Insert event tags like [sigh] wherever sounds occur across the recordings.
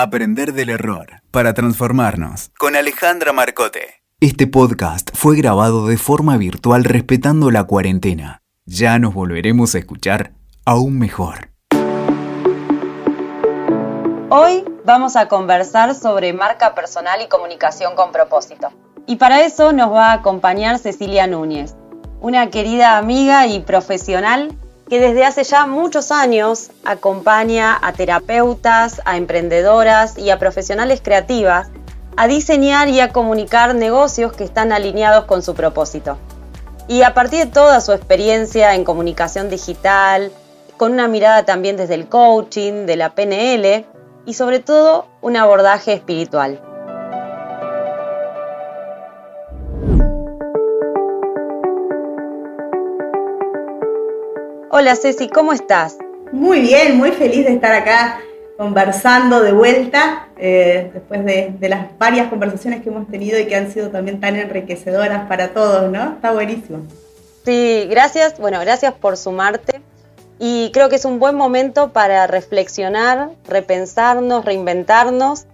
Aprender del error para transformarnos con Alejandra Marcote. Este podcast fue grabado de forma virtual respetando la cuarentena. Ya nos volveremos a escuchar aún mejor. Hoy vamos a conversar sobre marca personal y comunicación con propósito. Y para eso nos va a acompañar Cecilia Núñez, una querida amiga y profesional que desde hace ya muchos años acompaña a terapeutas, a emprendedoras y a profesionales creativas a diseñar y a comunicar negocios que están alineados con su propósito. Y a partir de toda su experiencia en comunicación digital, con una mirada también desde el coaching, de la PNL y sobre todo un abordaje espiritual. Hola Ceci, ¿cómo estás? Muy bien, muy feliz de estar acá conversando de vuelta, eh, después de, las varias conversaciones que hemos tenido y que han sido también tan enriquecedoras para todos, ¿no? Está buenísimo. Sí, gracias, bueno, gracias por sumarte y creo que es un buen momento para reflexionar, repensarnos, reinventarnos.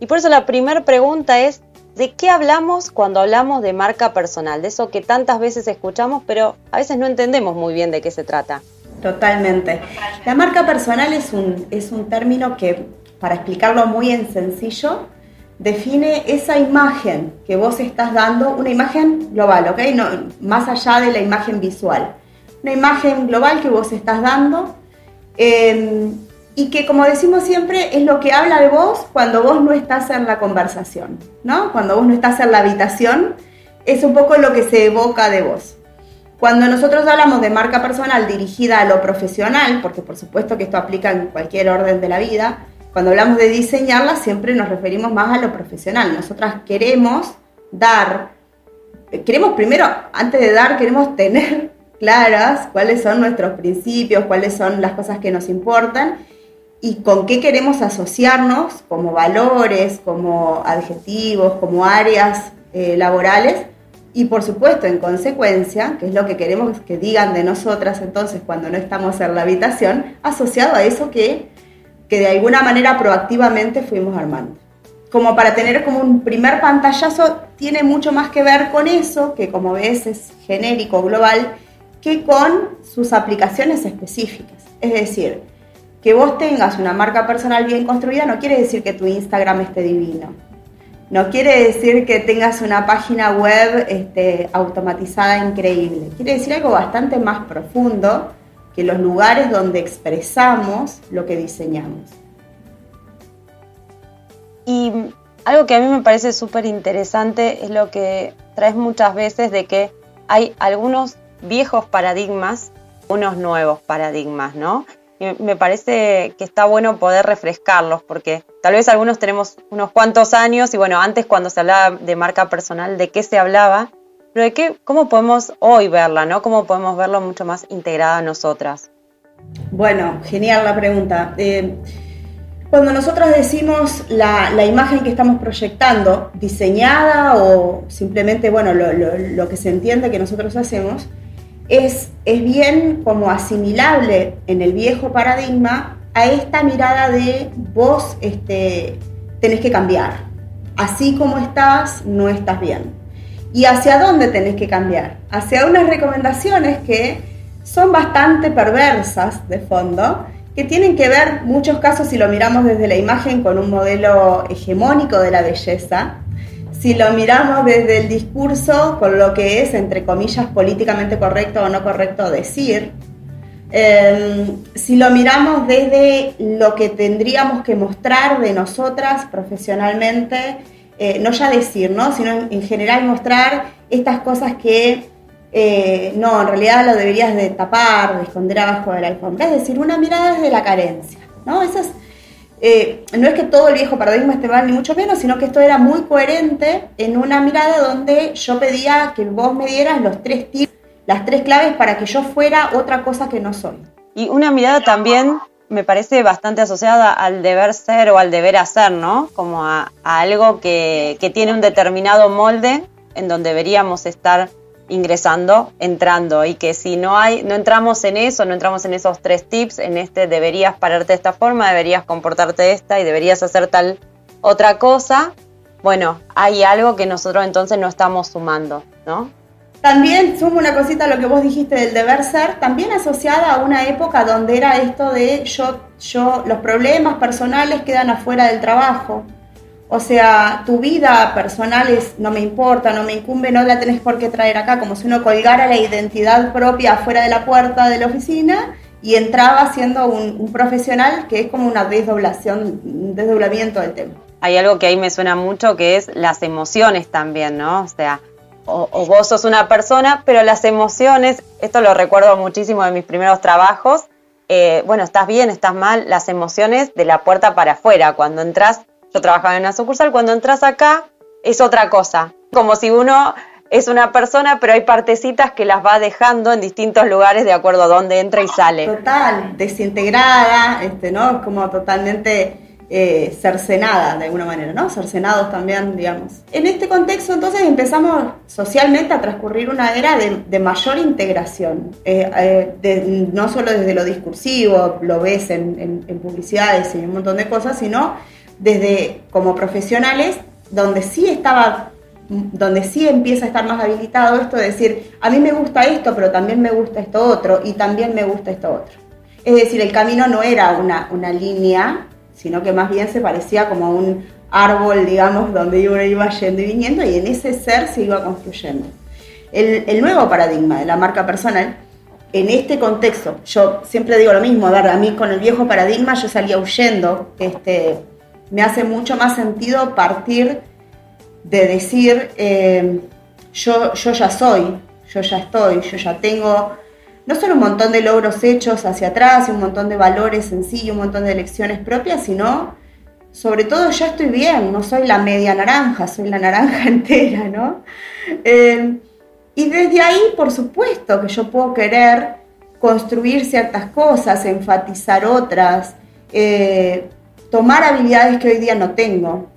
Y por eso la primera pregunta es, ¿de qué hablamos cuando hablamos de marca personal? De eso que tantas veces escuchamos, pero a veces no entendemos muy bien de qué se trata. Totalmente. La marca personal es un, es un término que, para explicarlo muy en sencillo, define esa imagen que vos estás dando, una imagen global, ¿ok? No, más allá de la imagen visual. Una imagen global que vos estás dando y que, como decimos siempre, es lo que habla de vos cuando vos no estás en la conversación, ¿no? Cuando vos no estás en la habitación, es un poco lo que se evoca de vos. Cuando nosotros hablamos de marca personal dirigida a lo profesional, porque por supuesto que esto aplica en cualquier orden de la vida, cuando hablamos de diseñarla siempre nos referimos más a lo profesional. Nosotras queremos dar, queremos primero, antes de dar, queremos tener [laughs] claras cuáles son nuestros principios, cuáles son las cosas que nos importan y con qué queremos asociarnos como valores, como adjetivos, como áreas eh, laborales y por supuesto, en consecuencia, que es lo que queremos que digan de nosotras entonces cuando no estamos en la habitación, asociado a eso que, que de alguna manera proactivamente fuimos armando. Como para tener como un primer pantallazo, tiene mucho más que ver con eso, que como ves es genérico, global, que con sus aplicaciones específicas. Es decir, que vos tengas una marca personal bien construida no quiere decir que tu Instagram esté divino no quiere decir que tengas una página web este, automatizada increíble. Quiere decir algo bastante más profundo que los lugares donde expresamos lo que diseñamos. Y algo que a mí me parece súper interesante es lo que traes muchas veces de que hay algunos viejos paradigmas, unos nuevos paradigmas, ¿no? Me parece que está bueno poder refrescarlos, porque tal vez algunos tenemos unos cuantos años y bueno, antes cuando se hablaba de marca personal, ¿de qué se hablaba? Pero de qué, cómo podemos hoy verla, ¿no? ¿Cómo podemos verlo mucho más integrada a nosotras? Bueno, genial la pregunta. Eh, cuando nosotros decimos la, imagen que estamos proyectando, diseñada o simplemente, bueno, lo que se entiende que nosotros hacemos, es, bien como asimilable en el viejo paradigma a esta mirada de vos este, tenés que cambiar. Así como estás, no estás bien. ¿Y hacia dónde tenés que cambiar? Hacia unas recomendaciones que son bastante perversas de fondo, que tienen que ver, muchos casos, si lo miramos desde la imagen, con un modelo hegemónico de la belleza, si lo miramos desde el discurso con lo que es, entre comillas, políticamente correcto o no correcto decir, em, si lo miramos desde lo que tendríamos que mostrar de nosotras profesionalmente, eh, no ya decir, ¿no? sino en, general mostrar estas cosas que eh, no, en realidad lo deberías de tapar, de esconder abajo de la alfombra, es decir, una mirada desde la carencia. ¿no? Esas eh, no es que todo el viejo paradigma esté mal, ni mucho menos, sino que esto era muy coherente en una mirada donde yo pedía que vos me dieras los tres tips, las tres claves para que yo fuera otra cosa que no soy. Y una mirada también me parece bastante asociada al deber ser o al deber hacer, ¿no? Como a, algo que, que tiene un determinado molde en donde deberíamos estar ingresando, entrando y que si no hay, no entramos en eso, no entramos en esos tres tips, en este deberías pararte de esta forma, deberías comportarte de esta y deberías hacer tal otra cosa, bueno, hay algo que nosotros entonces no estamos sumando, ¿no? También sumo una cosita a lo que vos dijiste del deber ser, también asociada a una época donde era esto de yo, yo, los problemas personales quedan afuera del trabajo. O sea, tu vida personal es, no me importa, no me incumbe, no la tenés por qué traer acá, como si uno colgara la identidad propia afuera de la puerta de la oficina y entraba siendo un, profesional que es como una desdoblación, un desdoblamiento del tema. Hay algo que ahí me suena mucho que es las emociones también, ¿no? O sea, o, vos sos una persona, pero las emociones, esto lo recuerdo muchísimo de mis primeros trabajos, eh, bueno, estás bien, estás mal, las emociones de la puerta para afuera, cuando entras, yo trabajaba en una sucursal, cuando entras acá es otra cosa, como si uno es una persona, pero hay partecitas que las va dejando en distintos lugares de acuerdo a dónde entra y sale. Total, desintegrada, este, ¿no? Como totalmente eh, cercenada de alguna manera, ¿no? Cercenados también, digamos. En este contexto, entonces, empezamos socialmente a transcurrir una era de, mayor integración, eh, eh, no solo desde lo discursivo, lo ves en, publicidades y un montón de cosas, sino desde como profesionales, donde sí estaba donde sí empieza a estar más habilitado esto de decir, a mí me gusta esto, pero también me gusta esto otro, y también me gusta esto otro. Es decir, el camino no era una, una línea sino que más bien se parecía como un árbol, digamos, donde uno iba yendo y viniendo y en ese ser se iba construyendo. El, nuevo paradigma de la marca personal, en este contexto, yo siempre digo lo mismo, a ver, a mí con el viejo paradigma yo salía huyendo, este, me hace mucho más sentido partir de decir, eh, yo, yo ya soy, yo ya estoy, yo ya tengo no solo un montón de logros hechos hacia atrás un montón de valores en sí un montón de lecciones propias, sino sobre todo ya estoy bien, no soy la media naranja, soy la naranja [laughs] entera, ¿no? Eh, y desde ahí, por supuesto, que yo puedo querer construir ciertas cosas, enfatizar otras, eh, tomar habilidades que hoy día no tengo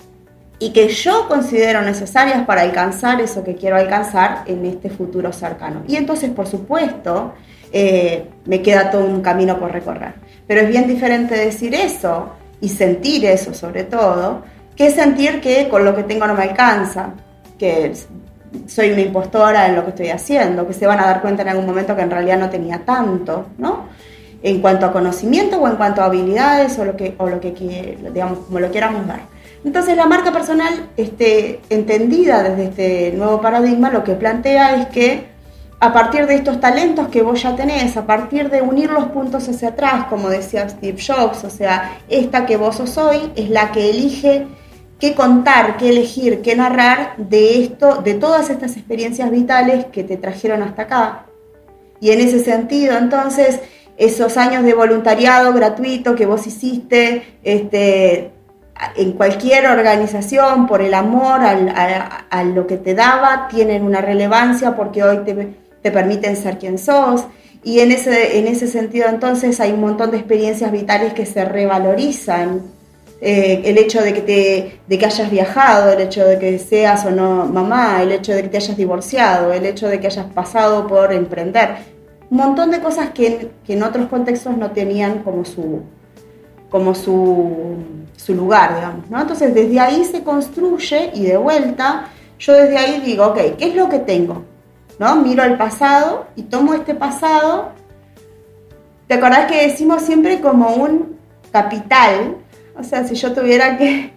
y que yo considero necesarias para alcanzar eso que quiero alcanzar en este futuro cercano. Y entonces, por supuesto, eh, me queda todo un camino por recorrer. Pero es bien diferente decir eso y sentir eso sobre todo, que sentir que con lo que tengo no me alcanza, que soy una impostora en lo que estoy haciendo, que se van a dar cuenta en algún momento que en realidad no tenía tanto, ¿no? En cuanto a conocimiento o en cuanto a habilidades o lo que, o lo que digamos, como lo quieramos ver. Entonces la marca personal, este, entendida desde este nuevo paradigma, lo que plantea es que a partir de estos talentos que vos ya tenés, a partir de unir los puntos hacia atrás, como decía Steve Jobs, o sea, esta que vos sos hoy es la que elige qué contar, qué elegir, qué narrar de esto, de todas estas experiencias vitales que te trajeron hasta acá. Y en ese sentido, entonces, esos años de voluntariado gratuito que vos hiciste, este, en cualquier organización, por el amor a, lo que te daba, tienen una relevancia porque hoy te, te permiten ser quien sos. Y en ese, en ese sentido entonces hay un montón de experiencias vitales que se revalorizan. Eh, el hecho de que, te, de que hayas viajado, el hecho de que seas o no mamá, el hecho de que te hayas divorciado, el hecho de que hayas pasado por emprender. Un montón de cosas que, que en otros contextos no tenían como su, como su, su lugar, digamos. ¿no? Entonces desde ahí se construye y de vuelta yo desde ahí digo, ok, ¿qué es lo que tengo? ¿no? Miro al pasado y tomo este pasado. ¿Te acordás que decimos siempre como un capital? O sea, si yo tuviera que,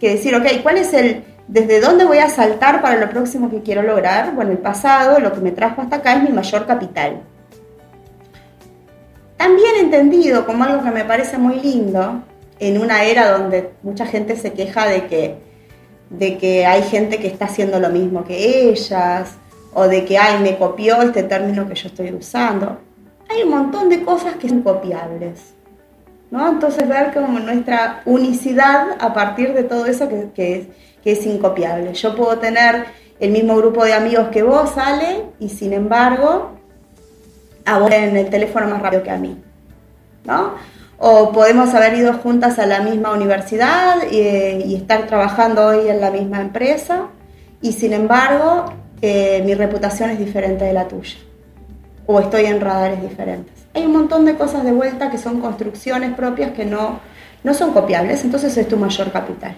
decir, ok, ¿cuál es el, desde dónde voy a saltar para lo próximo que quiero lograr? Bueno, el pasado, lo que me trajo hasta acá es mi mayor capital. También entendido como algo que me parece muy lindo, en una era donde mucha gente se queja de que, de que hay gente que está haciendo lo mismo que ellas, o de que, ay, me copió este término que yo estoy usando. Hay un montón de cosas que son copiables. ¿no? Entonces ver como nuestra unicidad a partir de todo eso que, que, es, que es incopiable. Yo puedo tener el mismo grupo de amigos que vos, Ale, y sin embargo, a vos en el teléfono más rápido que a mí. ¿no? O podemos haber ido juntas a la misma universidad y, y estar trabajando hoy en la misma empresa, y sin embargo, eh, mi reputación es diferente de la tuya. O estoy en radares diferentes. Hay un montón de cosas de vuelta que son construcciones propias que no, no son copiables, entonces es tu mayor capital.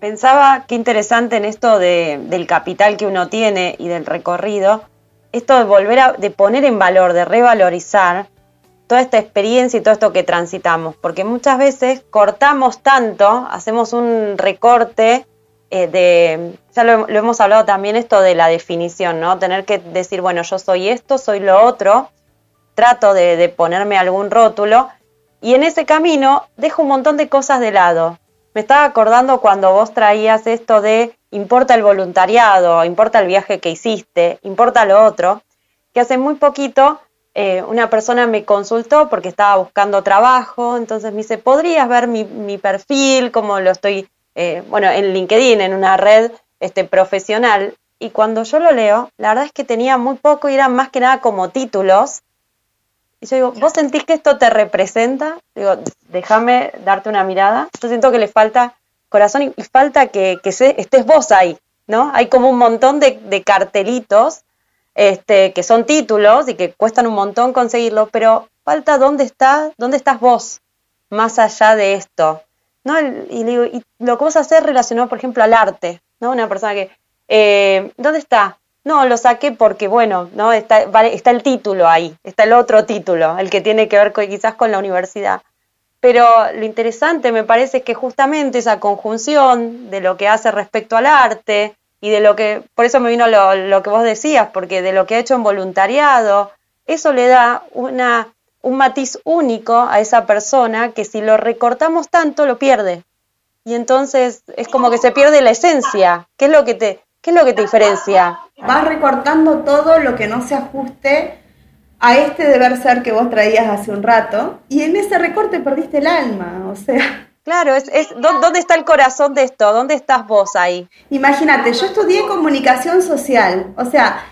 Pensaba qué interesante en esto del capital que uno tiene y del recorrido, esto de volver a de poner en valor, de revalorizar toda esta experiencia y todo esto que transitamos, porque muchas veces cortamos tanto, hacemos un recorte eh, de, ya lo, hemos hablado también esto de la definición, ¿no? Tener que decir, bueno, yo soy esto, soy lo otro, trato de, de ponerme algún rótulo y en ese camino dejo un montón de cosas de lado. Me estaba acordando cuando vos traías esto de importa el voluntariado, importa el viaje que hiciste, importa lo otro, que hace muy poquito eh, una persona me consultó porque estaba buscando trabajo, entonces me dice, ¿podrías ver mi, perfil, cómo lo estoy, eh, bueno, en LinkedIn, en una red este, profesional? Y cuando yo lo leo, la verdad es que tenía muy poco y eran más que nada como títulos. Y yo digo, ¿vos sentís que esto te representa? Digo, déjame darte una mirada. Yo siento que le falta corazón y, falta que, que estés vos ahí, ¿no? Hay como un montón de, de cartelitos este, que son títulos y que cuestan un montón conseguirlo, pero falta dónde está, dónde estás vos, más allá de esto. ¿no? Y, lo que vos hacer relacionado, por ejemplo, al arte, ¿no? Una persona que, eh, ¿dónde está? No, lo saqué porque, bueno, ¿no? Está, está el título ahí, está el otro título, el que tiene que ver quizás con la universidad. Pero lo interesante me parece es que justamente esa conjunción de lo que hace respecto al arte, y de lo que, por eso me vino lo, que vos decías, porque de lo que ha hecho en voluntariado, eso le da una, un matiz único a esa persona que si lo recortamos tanto lo pierde. Y entonces es como que se pierde la esencia. ¿Qué es lo que te, qué es lo que te diferencia? Vas recortando todo lo que no se ajuste a este deber ser que vos traías hace un rato y en ese recorte perdiste el alma, o sea, Claro, es, es, ¿dónde está el corazón de esto? ¿Dónde estás vos ahí? Imagínate, yo estudié comunicación social, o sea,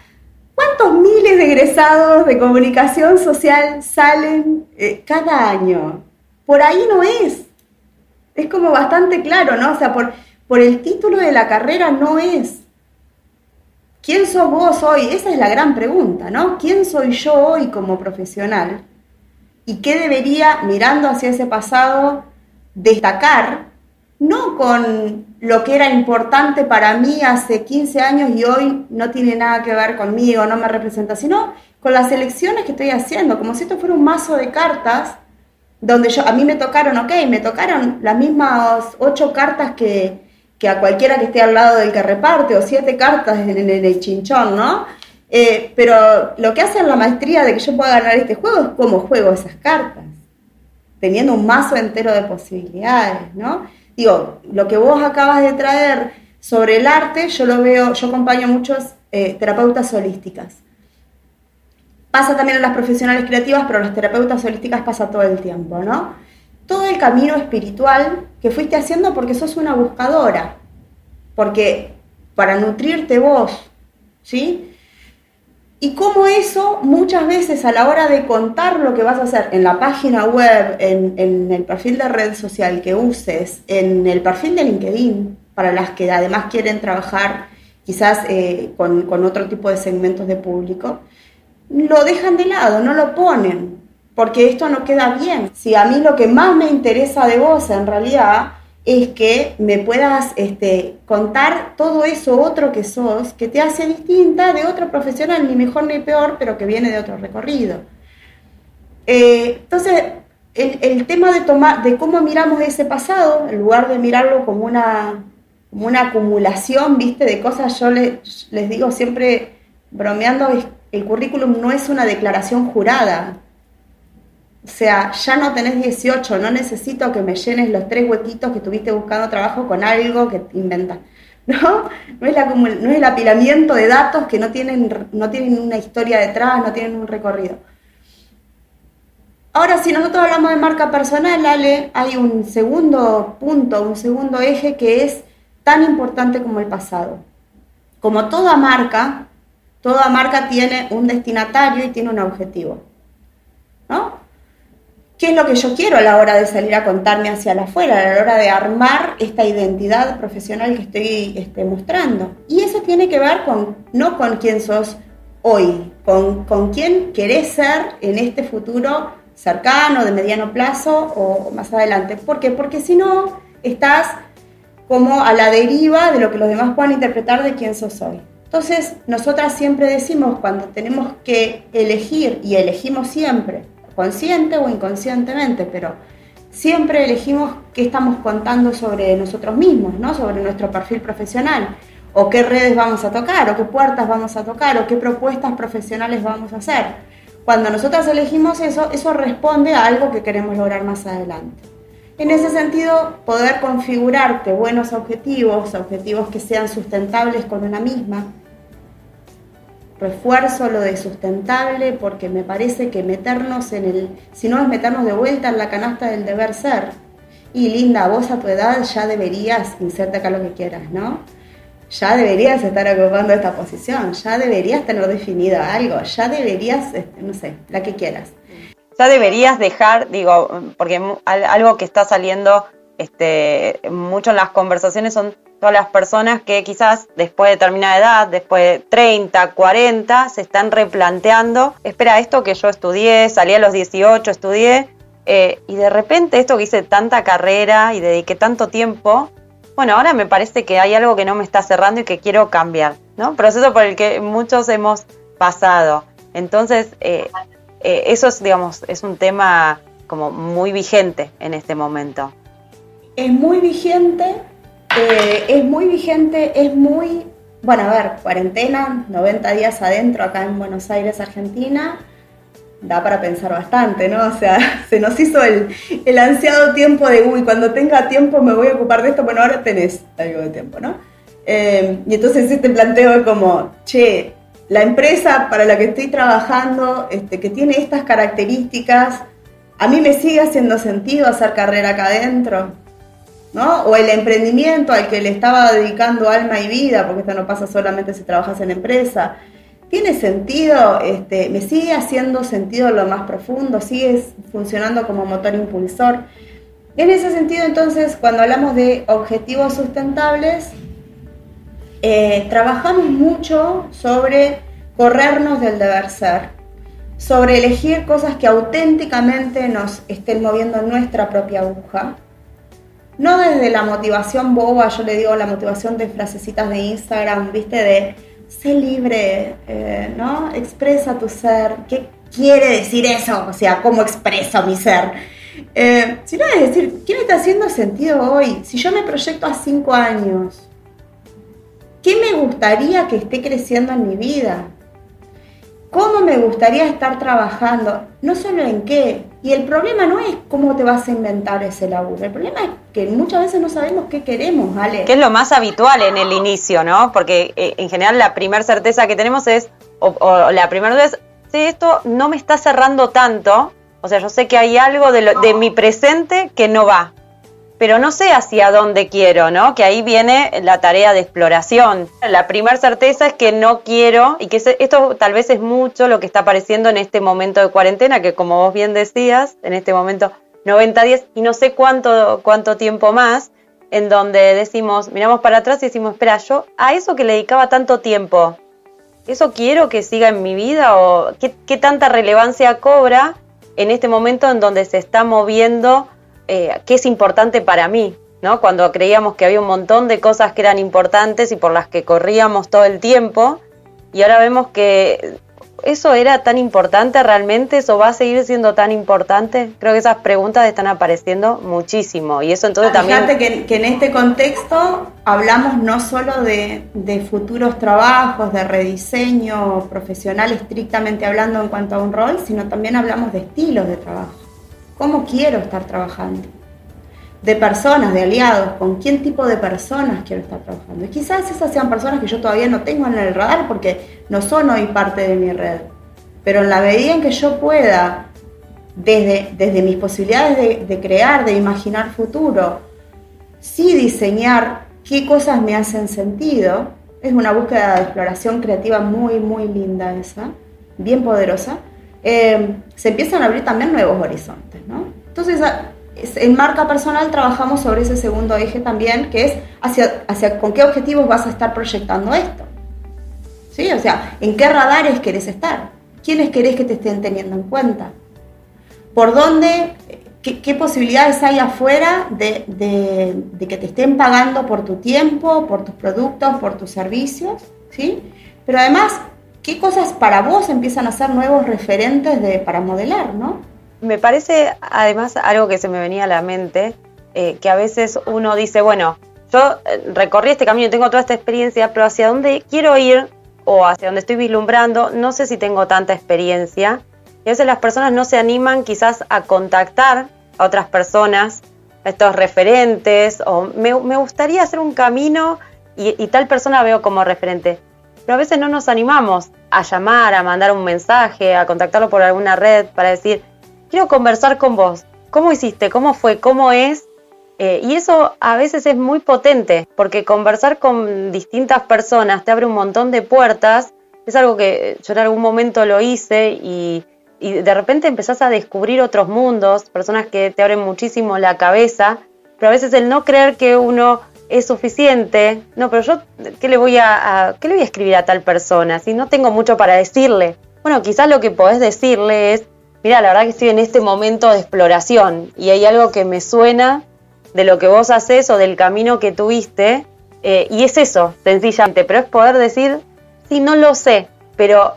¿cuántos miles de egresados de comunicación social salen eh, cada año? Por ahí no es. Es como bastante claro, ¿no? O sea, por, por el título de la carrera no es. ¿Quién sos vos hoy? Esa es la gran pregunta, ¿no? ¿Quién soy yo hoy como profesional? ¿Y qué debería, mirando hacia ese pasado, destacar, no con lo que era importante para mí hace 15 años y hoy no tiene nada que ver conmigo, no me representa, sino con las elecciones que estoy haciendo, como si esto fuera un mazo de cartas donde yo, a mí me tocaron, ok, me tocaron las mismas ocho cartas que, a cualquiera que esté al lado del que reparte, o siete cartas en, el chinchón, ¿no? Eh, pero lo que hace la maestría de que yo pueda ganar este juego es cómo juego esas cartas teniendo un mazo entero de posibilidades, ¿no? Digo, lo que vos acabas de traer sobre el arte, yo lo veo, yo acompaño a muchos eh, terapeutas holísticas. Pasa también en las profesionales creativas, pero las terapeutas holísticas pasa todo el tiempo, ¿no? Todo el camino espiritual que fuiste haciendo porque sos una buscadora, porque para nutrirte vos, ¿sí? Y cómo eso muchas veces a la hora de contar lo que vas a hacer en la página web, en, el perfil de red social que uses, en el perfil de LinkedIn, para las que además quieren trabajar quizás eh, con, con otro tipo de segmentos de público, lo dejan de lado, no lo ponen, porque esto no queda bien. Si a mí lo que más me interesa de vos en realidad es que me puedas este, contar todo eso otro que sos, que te hace distinta de otro profesional, ni mejor ni peor, pero que viene de otro recorrido. Eh, entonces, el, tema de, tomar, de cómo miramos ese pasado, en lugar de mirarlo como una, como una acumulación, ¿viste? De cosas, yo les, les digo siempre, bromeando, el currículum no es una declaración jurada, o sea, ya no tenés 18, no necesito que me llenes los tres huequitos que estuviste buscando trabajo con algo que inventas. [laughs] ¿No? No es, no es el apilamiento de datos que no tienen, no tienen una historia detrás, no tienen un recorrido. Ahora, si nosotros hablamos de marca personal, Ale, hay un segundo punto, un segundo eje que es tan importante como el pasado. Como toda marca, toda marca tiene un destinatario y tiene un objetivo. ¿No? Qué es lo que yo quiero a la hora de salir a contarme hacia afuera, a la hora de armar esta identidad profesional que estoy este, mostrando. Y eso tiene que ver con, no con quién sos hoy, con, con quién querés ser en este futuro cercano, de mediano plazo o más adelante. ¿Por qué? Porque si no, estás como a la deriva de lo que los demás puedan interpretar de quién sos hoy. Entonces, nosotras siempre decimos cuando tenemos que elegir, y elegimos siempre, consciente o inconscientemente, pero siempre elegimos qué estamos contando sobre nosotros mismos, ¿no? sobre nuestro perfil profesional, o qué redes vamos a tocar, o qué puertas vamos a tocar, o qué propuestas profesionales vamos a hacer. Cuando nosotras elegimos eso, eso responde a algo que queremos lograr más adelante. En ese sentido, poder configurarte buenos objetivos, objetivos que sean sustentables con una misma, refuerzo lo de sustentable porque me parece que meternos en el, si no es meternos de vuelta en la canasta del deber ser. Y linda, vos a tu edad ya deberías, inserte acá lo que quieras, ¿no? Ya deberías estar ocupando esta posición, ya deberías tener definido algo, ya deberías, este, no sé, la que quieras. Ya deberías dejar, digo, porque algo que está saliendo este, mucho en las conversaciones son todas las personas que quizás después de determinada edad, después de 30, 40, se están replanteando, espera, esto que yo estudié, salí a los 18, estudié, eh, y de repente esto que hice tanta carrera y dediqué tanto tiempo, bueno, ahora me parece que hay algo que no me está cerrando y que quiero cambiar, ¿no? Proceso por el que muchos hemos pasado. Entonces, eh, eh, eso es, digamos, es un tema como muy vigente en este momento. Es muy vigente eh, es muy vigente, es muy, bueno, a ver, cuarentena, 90 días adentro acá en Buenos Aires, Argentina, da para pensar bastante, ¿no? O sea, [laughs] se nos hizo el, el ansiado tiempo de, uy, cuando tenga tiempo me voy a ocupar de esto, bueno, ahora tenés algo de tiempo, ¿no? Eh, y entonces este planteo como, che, la empresa para la que estoy trabajando, este, que tiene estas características, a mí me sigue haciendo sentido hacer carrera acá adentro. O el emprendimiento al que le estaba dedicando alma y vida, porque esto no pasa solamente si trabajas en empresa. ¿Tiene sentido? Este, ¿Me sigue haciendo sentido lo más profundo? ¿Sigue funcionando como motor impulsor? En ese sentido, entonces, cuando hablamos de objetivos sustentables, eh, trabajamos mucho sobre corrernos del deber ser, sobre elegir cosas que auténticamente nos estén moviendo nuestra propia aguja no desde la motivación boba, yo le digo la motivación de frasecitas de Instagram, viste, de sé libre, eh, ¿no? Expresa tu ser. ¿Qué quiere decir eso? O sea, ¿cómo expreso mi ser? Eh, sino es decir, ¿qué me está haciendo sentido hoy? Si yo me proyecto a cinco años, ¿qué me gustaría que esté creciendo en mi vida? ¿Cómo me gustaría estar trabajando? No solo en qué, y el problema no es cómo te vas a inventar ese laburo, el problema es que muchas veces no sabemos qué queremos, ¿vale? Que es lo más habitual en el inicio, ¿no? Porque eh, en general la primera certeza que tenemos es, o, la primera duda es, si esto no me está cerrando tanto, o sea, yo sé que hay algo de, de mi presente que no va, pero no sé hacia dónde quiero, ¿no? Que ahí viene la tarea de exploración. La primera certeza es que no quiero, y que esto tal vez es mucho lo que está apareciendo en este momento de cuarentena, que como vos bien decías, en este momento 90 días y no sé cuánto, cuánto tiempo más, en donde decimos, miramos para atrás y decimos, espera, yo a eso que le dedicaba tanto tiempo, ¿eso quiero que siga en mi vida o qué, qué tanta relevancia cobra en este momento en donde se está moviendo? Eh, qué es importante para mí, ¿no? Cuando creíamos que había un montón de cosas que eran importantes y por las que corríamos todo el tiempo, y ahora vemos que eso era tan importante realmente, eso va a seguir siendo tan importante. Creo que esas preguntas están apareciendo muchísimo y eso entonces también. Fíjate que, que, en este contexto hablamos no solo de, de futuros trabajos, de rediseño profesional estrictamente hablando en cuanto a un rol, sino también hablamos de estilos de trabajo. ¿Cómo quiero estar trabajando? De personas, de aliados, con quién tipo de personas quiero estar trabajando. Y quizás esas sean personas que yo todavía no tengo en el radar porque no son hoy parte de mi red. Pero en la medida en que yo pueda, desde, desde mis posibilidades de, de crear, de imaginar futuro, sí diseñar qué cosas me hacen sentido, es una búsqueda de exploración creativa muy, muy linda esa, bien poderosa eh, se empiezan a abrir también nuevos horizontes, ¿no? Entonces, en marca personal trabajamos sobre ese segundo eje también, que es hacia, hacia con qué objetivos vas a estar proyectando esto. ¿Sí? O sea, ¿en qué radares querés estar? ¿Quiénes querés que te estén teniendo en cuenta? ¿Por dónde, qué, posibilidades hay afuera de, de, que te estén pagando por tu tiempo, por tus productos, por tus servicios? ¿Sí? Pero además, ¿qué cosas para vos empiezan a ser nuevos referentes para modelar, no? Me parece además algo que se me venía a la mente, eh, que a veces uno dice, bueno, yo eh, recorrí este camino, tengo toda esta experiencia, pero hacia dónde quiero ir o hacia dónde estoy vislumbrando, no sé si tengo tanta experiencia. Y a veces las personas no se animan quizás a contactar a otras personas, a estos referentes, o me, gustaría hacer un camino y, y tal persona veo como referente. Pero a veces no nos animamos a llamar, a mandar un mensaje, a contactarlo por alguna red para decir, quiero conversar con vos. ¿Cómo hiciste? ¿Cómo fue? ¿Cómo es? Eh, y eso a veces es muy potente, porque conversar con distintas personas te abre un montón de puertas. Es algo que yo en algún momento lo hice y, y de repente empezás a descubrir otros mundos, personas que te abren muchísimo la cabeza, pero a veces el no creer que uno es suficiente, no, pero yo, ¿qué le voy a, qué le voy a escribir a tal persona si no tengo mucho para decirle? Bueno, quizás lo que podés decirle es, mira, la verdad que estoy en este momento de exploración y hay algo que me suena de lo que vos haces o del camino que tuviste, eh, y es eso, sencillamente, pero es poder decir, sí, no lo sé, pero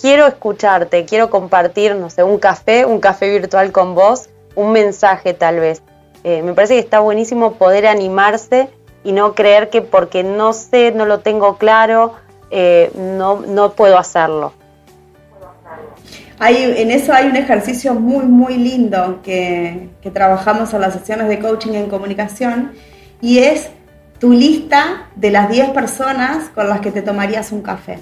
quiero escucharte, quiero compartir, no sé, un café, un café virtual con vos, un mensaje tal vez. Eh, me parece que está buenísimo poder animarse y no creer que porque no sé, no lo tengo claro, eh, no, no puedo hacerlo. Hay, en eso hay un ejercicio muy, muy lindo que, que trabajamos en las sesiones de coaching en comunicación y es tu lista de las 10 personas con las que te tomarías un café.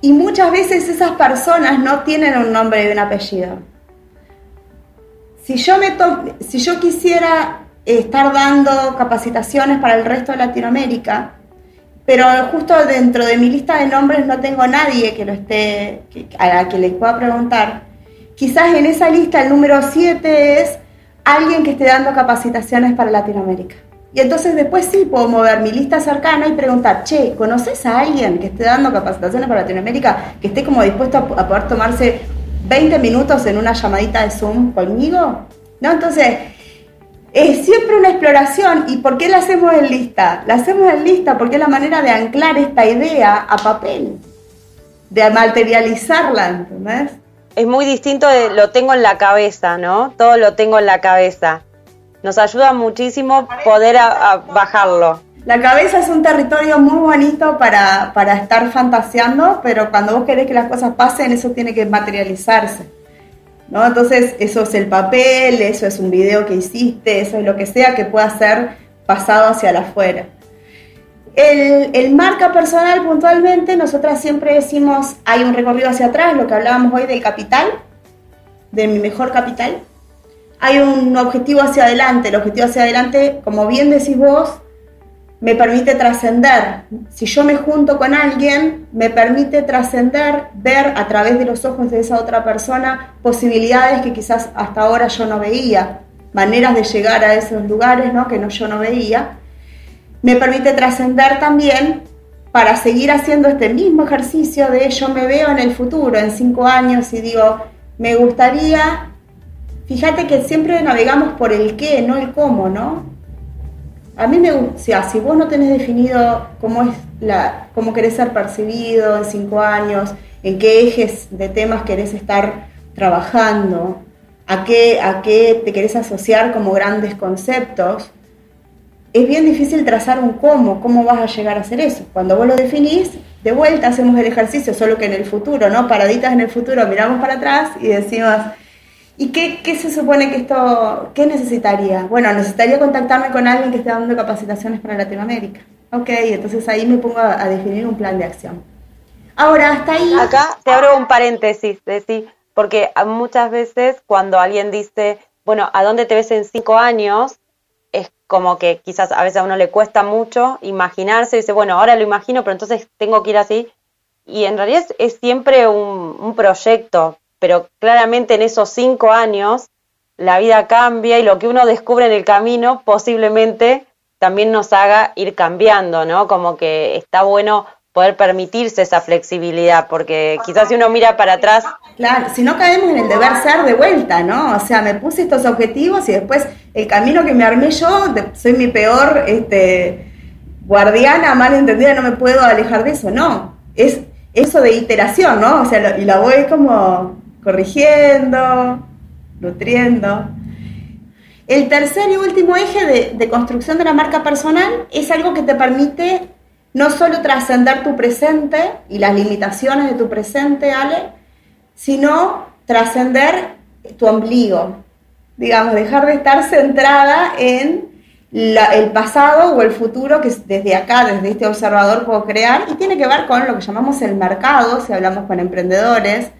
Y muchas veces esas personas no tienen un nombre y un apellido. Si yo, me si yo quisiera estar dando capacitaciones para el resto de Latinoamérica, pero justo dentro de mi lista de nombres no tengo nadie que lo esté, a la que les pueda preguntar. Quizás en esa lista el número 7 es alguien que esté dando capacitaciones para Latinoamérica. Y entonces después sí puedo mover mi lista cercana y preguntar, che, ¿conoces a alguien que esté dando capacitaciones para Latinoamérica, que esté como dispuesto a, poder tomarse 20 minutos en una llamadita de Zoom conmigo? ¿No? Entonces, es siempre una exploración. ¿Y por qué la hacemos en lista? La hacemos en lista porque es la manera de anclar esta idea a papel, de materializarla, ¿entendés? Es muy distinto de lo tengo en la cabeza, ¿no? Todo lo tengo en la cabeza. Nos ayuda muchísimo poder bajarlo. La cabeza es un territorio muy bonito para, para estar fantaseando, pero cuando vos querés que las cosas pasen, eso tiene que materializarse. Entonces, eso es el papel, eso es un video que hiciste, eso es lo que sea que pueda ser pasado hacia la afuera. El, marca personal puntualmente, nosotras siempre decimos, hay un recorrido hacia atrás, lo que hablábamos hoy del capital, de mi mejor capital. Hay un objetivo hacia adelante, el objetivo hacia adelante, como bien decís vos, me permite trascender. Si yo me junto con alguien, me permite trascender, ver a través de los ojos de esa otra persona posibilidades que quizás hasta ahora yo no veía, maneras de llegar a esos lugares ¿no? que yo no veía. Me permite trascender también para seguir haciendo este mismo ejercicio de yo me veo en el futuro, en cinco años, y digo, me gustaría, fíjate que siempre navegamos por el qué, no el cómo, ¿no? A mí me gusta, si vos no tenés definido cómo es la, cómo querés ser percibido en cinco años, en qué ejes de temas querés estar trabajando, a qué, a qué te querés asociar como grandes conceptos, es bien difícil trazar un cómo, cómo vas a llegar a hacer eso. Cuando vos lo definís, de vuelta hacemos el ejercicio, solo que en el futuro, ¿no? Paraditas en el futuro, miramos para atrás y decimos, ¿Y qué, se supone que esto, qué necesitaría? Bueno, necesitaría contactarme con alguien que esté dando capacitaciones para Latinoamérica. Ok, entonces ahí me pongo a, definir un plan de acción. Ahora, hasta ahí... Acá te abro un paréntesis, decir, porque muchas veces cuando alguien dice, bueno, ¿a dónde te ves en cinco años? Es como que quizás a veces a uno le cuesta mucho imaginarse, dice, bueno, ahora lo imagino, pero entonces tengo que ir así. y en realidad es, siempre un, proyecto, pero claramente en esos cinco años la vida cambia y lo que uno descubre en el camino posiblemente también nos haga ir cambiando, ¿no? Como que está bueno poder permitirse esa flexibilidad, porque quizás si uno mira para atrás... Claro, si no caemos en el deber ser de vuelta, ¿no? O sea, me puse estos objetivos y después el camino que me armé yo, soy mi peor este, guardiana, mal entendida, no me puedo alejar de eso, no. Es eso de iteración, ¿no? O sea, y la voy como corrigiendo, nutriendo. El tercer y último eje de, de, construcción de la marca personal es algo que te permite no solo trascender tu presente y las limitaciones de tu presente, Ale, sino trascender tu ombligo. Digamos, dejar de estar centrada en el pasado o el futuro que desde acá, desde este observador puedo crear y tiene que ver con lo que llamamos el mercado, si hablamos con emprendedores,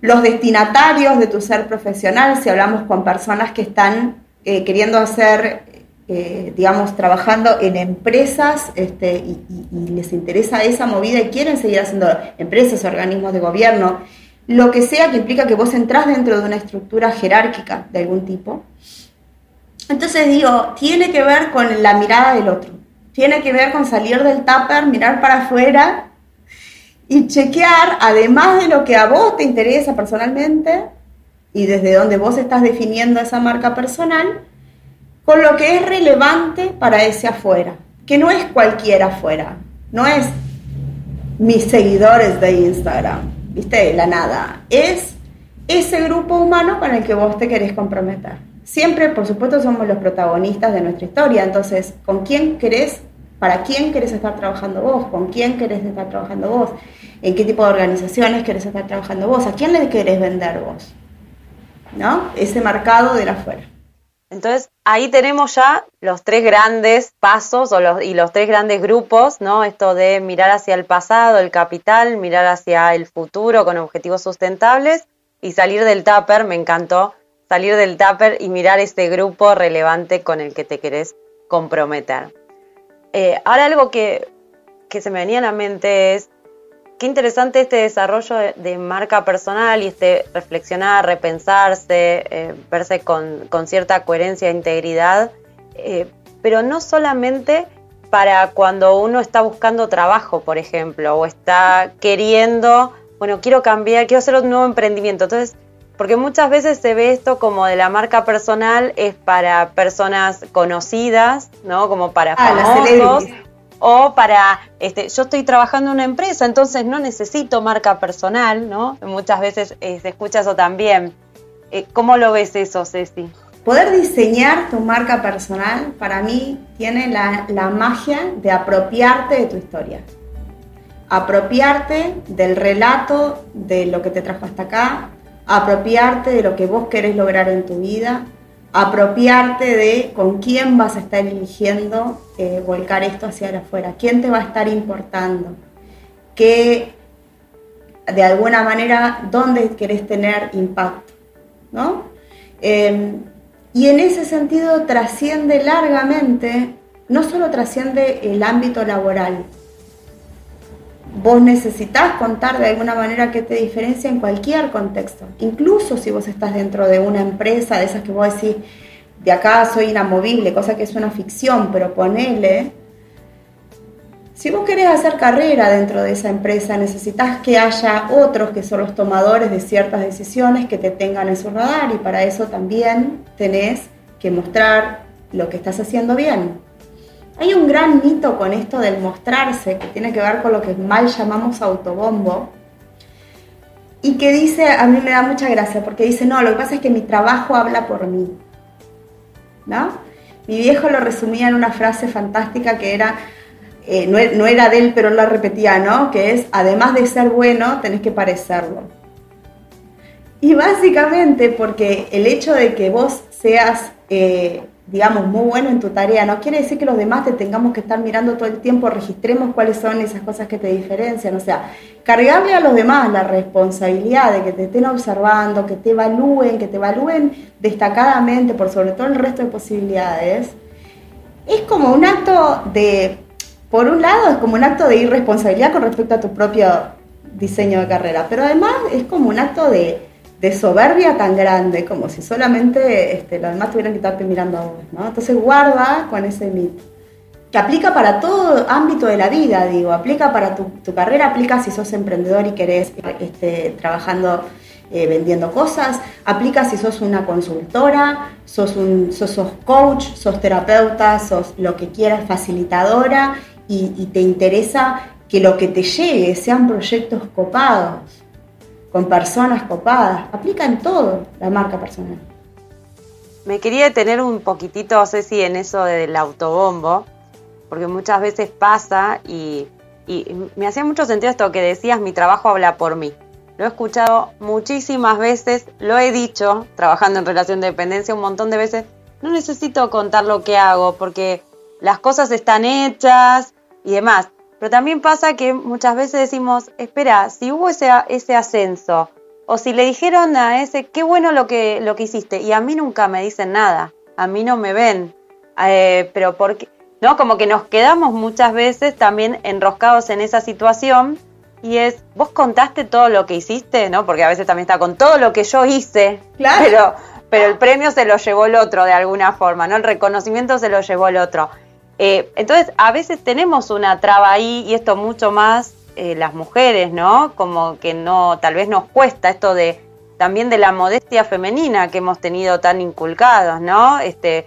los destinatarios de tu ser profesional, si hablamos con personas que están eh, queriendo hacer, eh, digamos, trabajando en empresas este, y, les interesa esa movida y quieren seguir haciendo empresas, organismos de gobierno, lo que sea que implica que vos entrás dentro de una estructura jerárquica de algún tipo entonces digo, tiene que ver con la mirada del otro, tiene que ver con salir del tupper, mirar para afuera y chequear, además de lo que a vos te interesa personalmente y desde donde vos estás definiendo esa marca personal, con lo que es relevante para ese afuera, que no es cualquier afuera, no es mis seguidores de Instagram, ¿viste? La nada, es ese grupo humano con el que vos te querés comprometer siempre, por supuesto, somos los protagonistas de nuestra historia. Entonces, ¿con quién querés, para quién querés estar trabajando vos? ¿Con quién querés estar trabajando vos? ¿En qué tipo de organizaciones querés estar trabajando vos? ¿A quién le querés vender vos? ¿No? Ese marcado de la afuera. Entonces, ahí tenemos ya los tres grandes pasos o los, y los tres grandes grupos, ¿no? Esto de mirar hacia el pasado, el capital, mirar hacia el futuro con objetivos sustentables y salir del tupper, me encantó, salir del tupper y mirar este grupo relevante con el que te querés comprometer. Eh, ahora algo que, se me venía a la mente es qué interesante este desarrollo de, marca personal y este reflexionar, repensarse, eh, verse con, cierta coherencia e integridad, eh, pero no solamente para cuando uno está buscando trabajo, por ejemplo, o está queriendo, bueno, quiero cambiar, quiero hacer un nuevo emprendimiento. Entonces, porque muchas veces se ve esto como de la marca personal es para personas conocidas, ¿no? Como para ah, famosos. O para, este, yo estoy trabajando en una empresa, entonces no necesito marca personal, ¿no? Muchas veces eh, se escucha eso también. Eh, ¿Cómo lo ves eso, Ceci? Poder diseñar tu marca personal para mí tiene la, la magia de apropiarte de tu historia apropiarte del relato de lo que te trajo hasta acá, apropiarte de lo que vos querés lograr en tu vida, apropiarte de con quién vas a estar eligiendo eh, volcar esto hacia afuera, quién te va a estar importando, qué, de alguna manera, dónde querés tener impacto, ¿no? Em, y en ese sentido trasciende largamente, no solo trasciende el ámbito laboral, vos necesitas contar de alguna manera que te diferencia en cualquier contexto. Incluso si vos estás dentro de una empresa, de esas que vos decís, de acá soy inamovible, cosa que es una ficción, pero ponele. Si vos querés hacer carrera dentro de esa empresa, necesitas que haya otros que son los tomadores de ciertas decisiones que te tengan en su radar y para eso también tenés que mostrar lo que estás haciendo bien. Hay un gran mito con esto del mostrarse, que tiene que ver con lo que mal llamamos autobombo, y que dice, a mí me da mucha gracia, porque dice, no, lo que pasa es que mi trabajo habla por mí. ¿No? Mi viejo lo resumía en una frase fantástica que era, eh, no, no, era de él, pero la repetía, ¿no? Que es, además de ser bueno, tenés que parecerlo. Y básicamente porque el hecho de que vos seas eh, digamos, muy bueno en tu tarea, no quiere decir que los demás te tengamos que estar mirando todo el tiempo, registremos cuáles son esas cosas que te diferencian, o sea, cargarle a los demás la responsabilidad de que te estén observando, que te evalúen, que te evalúen destacadamente por sobre todo el resto de posibilidades, es como un acto de, por un lado, es como un acto de irresponsabilidad con respecto a tu propio diseño de carrera, pero además es como un acto de, soberbia tan grande, como si solamente este, los demás tuvieran que estarte mirando a vos, ¿no? Entonces guarda con ese mito. Que aplica para todo ámbito de la vida, digo, aplica para tu, carrera, aplica si sos emprendedor y querés este, trabajando eh, vendiendo cosas, aplica si sos una consultora, sos, un, sos, coach, sos terapeuta, sos lo que quieras, facilitadora y, te interesa que lo que te llegue sean proyectos copados, con personas copadas, aplica en todo la marca personal. Me quería detener un poquitito, Ceci, en eso del autobombo, porque muchas veces pasa y, y me hacía mucho sentido esto que decías, mi trabajo habla por mí. Lo he escuchado muchísimas veces, lo he dicho, trabajando en relación de dependencia un montón de veces. No necesito contar lo que hago porque las cosas están hechas y demás. Pero también pasa que muchas veces decimos, espera, si hubo ese, ese ascenso o si le dijeron a ese, qué bueno lo que, lo que hiciste y a mí nunca me dicen nada, a mí no me ven. Eh, pero porque, ¿no? Como que nos quedamos muchas veces también enroscados en esa situación y es, vos contaste todo lo que hiciste, ¿no? Porque a veces también está con todo lo que yo hice, claro. pero, pero el premio se lo llevó el otro de alguna forma, ¿no? El reconocimiento se lo llevó el otro. Eh, entonces, a veces tenemos una traba ahí y esto mucho más eh, las mujeres, ¿no? Como que no, tal vez nos cuesta esto de también de la modestia femenina que hemos tenido tan inculcados, ¿no? Este,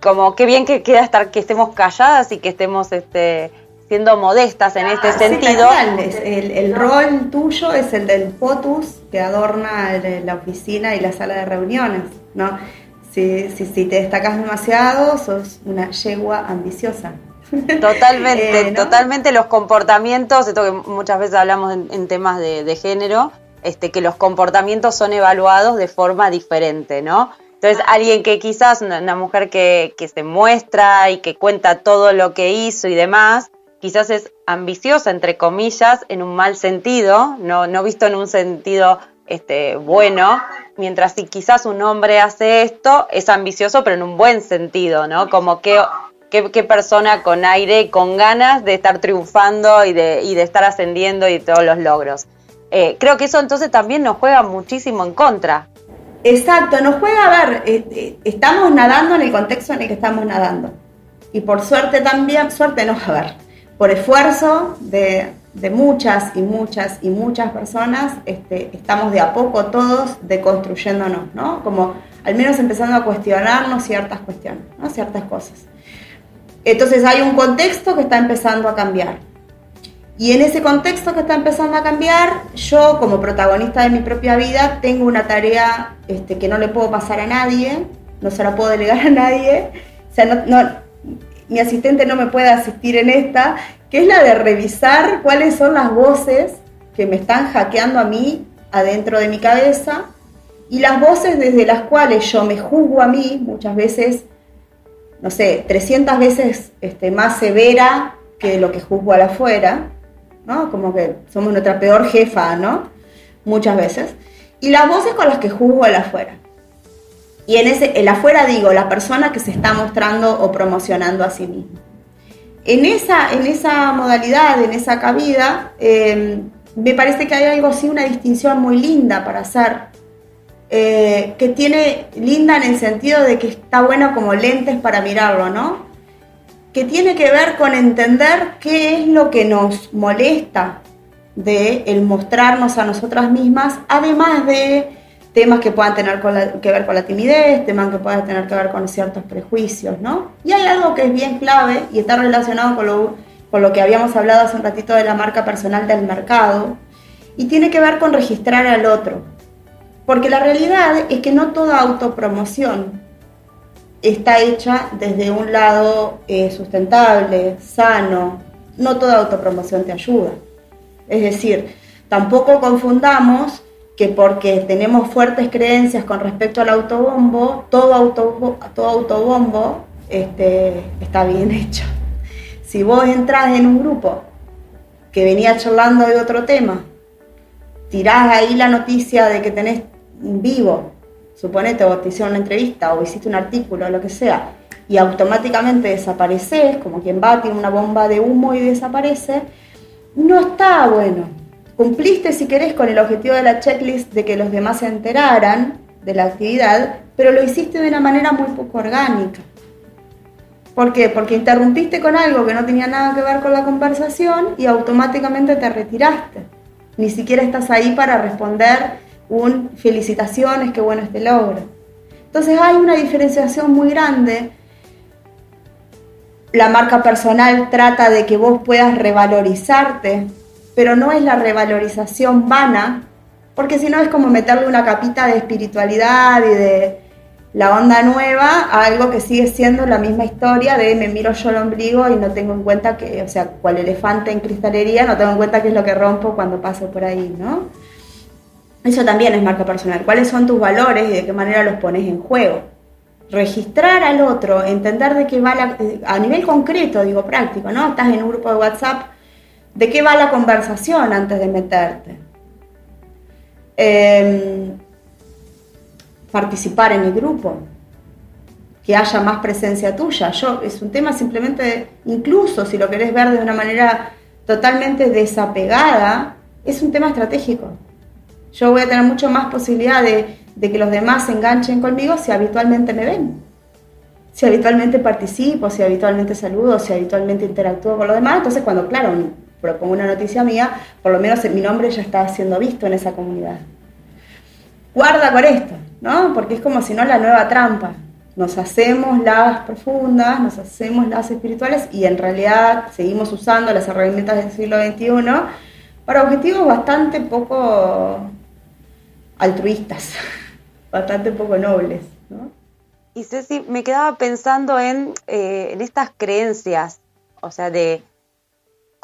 como qué bien que queda estar que estemos calladas y que estemos este siendo modestas en este sentido. el, el, rol tuyo es el del potus que adorna la oficina y la sala de reuniones, ¿no? Si, si, si te destacas demasiado, sos una yegua ambiciosa. Totalmente, [laughs] eh, totalmente los comportamientos, esto que muchas veces hablamos en, temas de, género, este, que los comportamientos son evaluados de forma diferente, ¿no? Entonces, alguien que quizás, una, mujer que, que, se muestra y que cuenta todo lo que hizo y demás, quizás es ambiciosa, entre comillas, en un mal sentido, no, no visto en un sentido este, bueno, mientras si quizás un hombre hace esto, es ambicioso, pero en un buen sentido, ¿no? Como que qué, persona con aire, con ganas de estar triunfando y de, estar ascendiendo y todos los logros. Eh, creo que eso entonces también nos juega muchísimo en contra. Exacto, nos juega a ver, eh, eh, estamos nadando en el contexto en el que estamos nadando. Y por suerte también, suerte no, a ver, por esfuerzo de, muchas y muchas y muchas personas, este, estamos de a poco todos deconstruyéndonos, ¿no? Como al menos empezando a cuestionarnos ciertas cuestiones, ¿no? Ciertas cosas. Entonces hay un contexto que está empezando a cambiar. Y en ese contexto que está empezando a cambiar, yo como protagonista de mi propia vida tengo una tarea este, que no le puedo pasar a nadie, no se la puedo delegar a nadie. O sea, no, mi asistente no me puede asistir en esta, que es la de revisar cuáles son las voces que me están hackeando a mí adentro de mi cabeza y las voces desde las cuales yo me juzgo a mí, muchas veces, no sé, 300 veces este, más severa que lo que juzgo a la afuera, ¿no? Como que somos nuestra peor jefa, ¿no? Muchas veces. Y las voces con las que juzgo a la afuera. Y en ese, el afuera digo, la persona que se está mostrando o promocionando a sí misma. En esa, en esa modalidad, en esa cabida, em, me parece que hay algo así, una distinción muy linda para hacer, eh, que tiene linda en el sentido de que está bueno como lentes para mirarlo, ¿no? Que tiene que ver con entender qué es lo que nos molesta de el mostrarnos a nosotras mismas, además de temas que puedan tener que ver con la timidez, temas que puedan tener que ver con ciertos prejuicios, ¿no? Y hay algo que es bien clave y está relacionado con lo, con lo que habíamos hablado hace un ratito de la marca personal del mercado, y tiene que ver con registrar al otro. Porque la realidad es que no toda autopromoción está hecha desde un lado eh, sustentable, sano, no toda autopromoción te ayuda. Es decir, tampoco confundamos que porque tenemos fuertes creencias con respecto al autobombo, todo autobombo, todo autobombo este, está bien [laughs] hecho. Si vos entras en un grupo que venía charlando de otro tema, tirás ahí la noticia de que tenés vivo, suponete, o te hicieron una entrevista o hiciste un artículo o lo que sea, y automáticamente desapareces, como quien va, tiene una bomba de humo y desaparece, no está bueno cumpliste, si querés, con el objetivo de la checklist de que los demás se enteraran de la actividad, pero lo hiciste de una manera muy poco orgánica. ¿Por qué? Porque interrumpiste con algo que no tenía nada que ver con la conversación y automáticamente te retiraste. Ni siquiera estás ahí para responder un felicitaciones, qué bueno este logro. Entonces hay una diferenciación muy grande. La marca personal trata de que vos puedas revalorizarte, pero no es la revalorización vana, porque si no es como meterle una capita de espiritualidad y de la onda nueva a algo que sigue siendo la misma historia de me miro yo el ombligo y no tengo en cuenta que, o sea, cual elefante en cristalería, no tengo en cuenta qué es lo que rompo cuando paso por ahí, ¿no? Eso también es marca personal. ¿Cuáles son tus valores y de qué manera los pones en juego? Registrar al otro, entender de qué va la, a nivel concreto, digo práctico, ¿no? Estás en un grupo de WhatsApp, ¿de qué va la conversación antes de meterte? Em, participar en el grupo, que haya más presencia tuya. Yo, es un tema simplemente, incluso si lo querés ver de una manera totalmente desapegada, es un tema estratégico. Yo voy a tener mucho más posibilidad de, de que los demás se enganchen conmigo si habitualmente me ven. Si habitualmente participo, si habitualmente saludo, si habitualmente interactúo con los demás. Entonces, cuando, claro, propongo una noticia mía, por lo menos mi nombre ya está siendo visto en esa comunidad. Guarda con esto, ¿no? Porque es como si no la nueva trampa. Nos hacemos las profundas, nos hacemos las espirituales y en realidad seguimos usando las herramientas del siglo XXI para objetivos bastante poco altruistas, [laughs] bastante poco nobles, ¿no? Y Ceci, me quedaba pensando en, eh, en estas creencias, o sea, de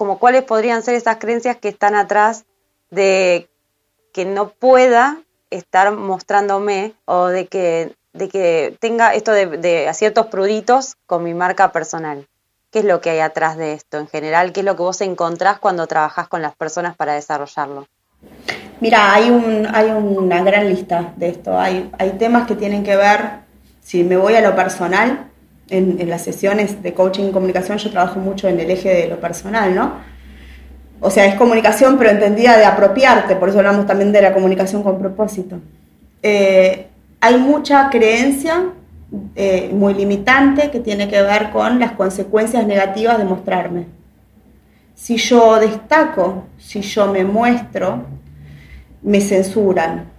como cuáles podrían ser esas creencias que están atrás de que no pueda estar mostrándome o de que, de que tenga esto de, ciertos pruditos con mi marca personal. ¿Qué es lo que hay atrás de esto en general? ¿Qué es lo que vos encontrás cuando trabajás con las personas para desarrollarlo? Mira, hay, un, hay una gran lista de esto. Hay, hay temas que tienen que ver, si me voy a lo personal, en, las sesiones de coaching y comunicación yo trabajo mucho en el eje de lo personal, ¿no? O sea, es comunicación, pero entendida de apropiarte, por eso hablamos también de la comunicación con propósito. Eh, hay mucha creencia eh, muy limitante que tiene que ver con las consecuencias negativas de mostrarme. Si yo destaco, si yo me muestro, me censuran,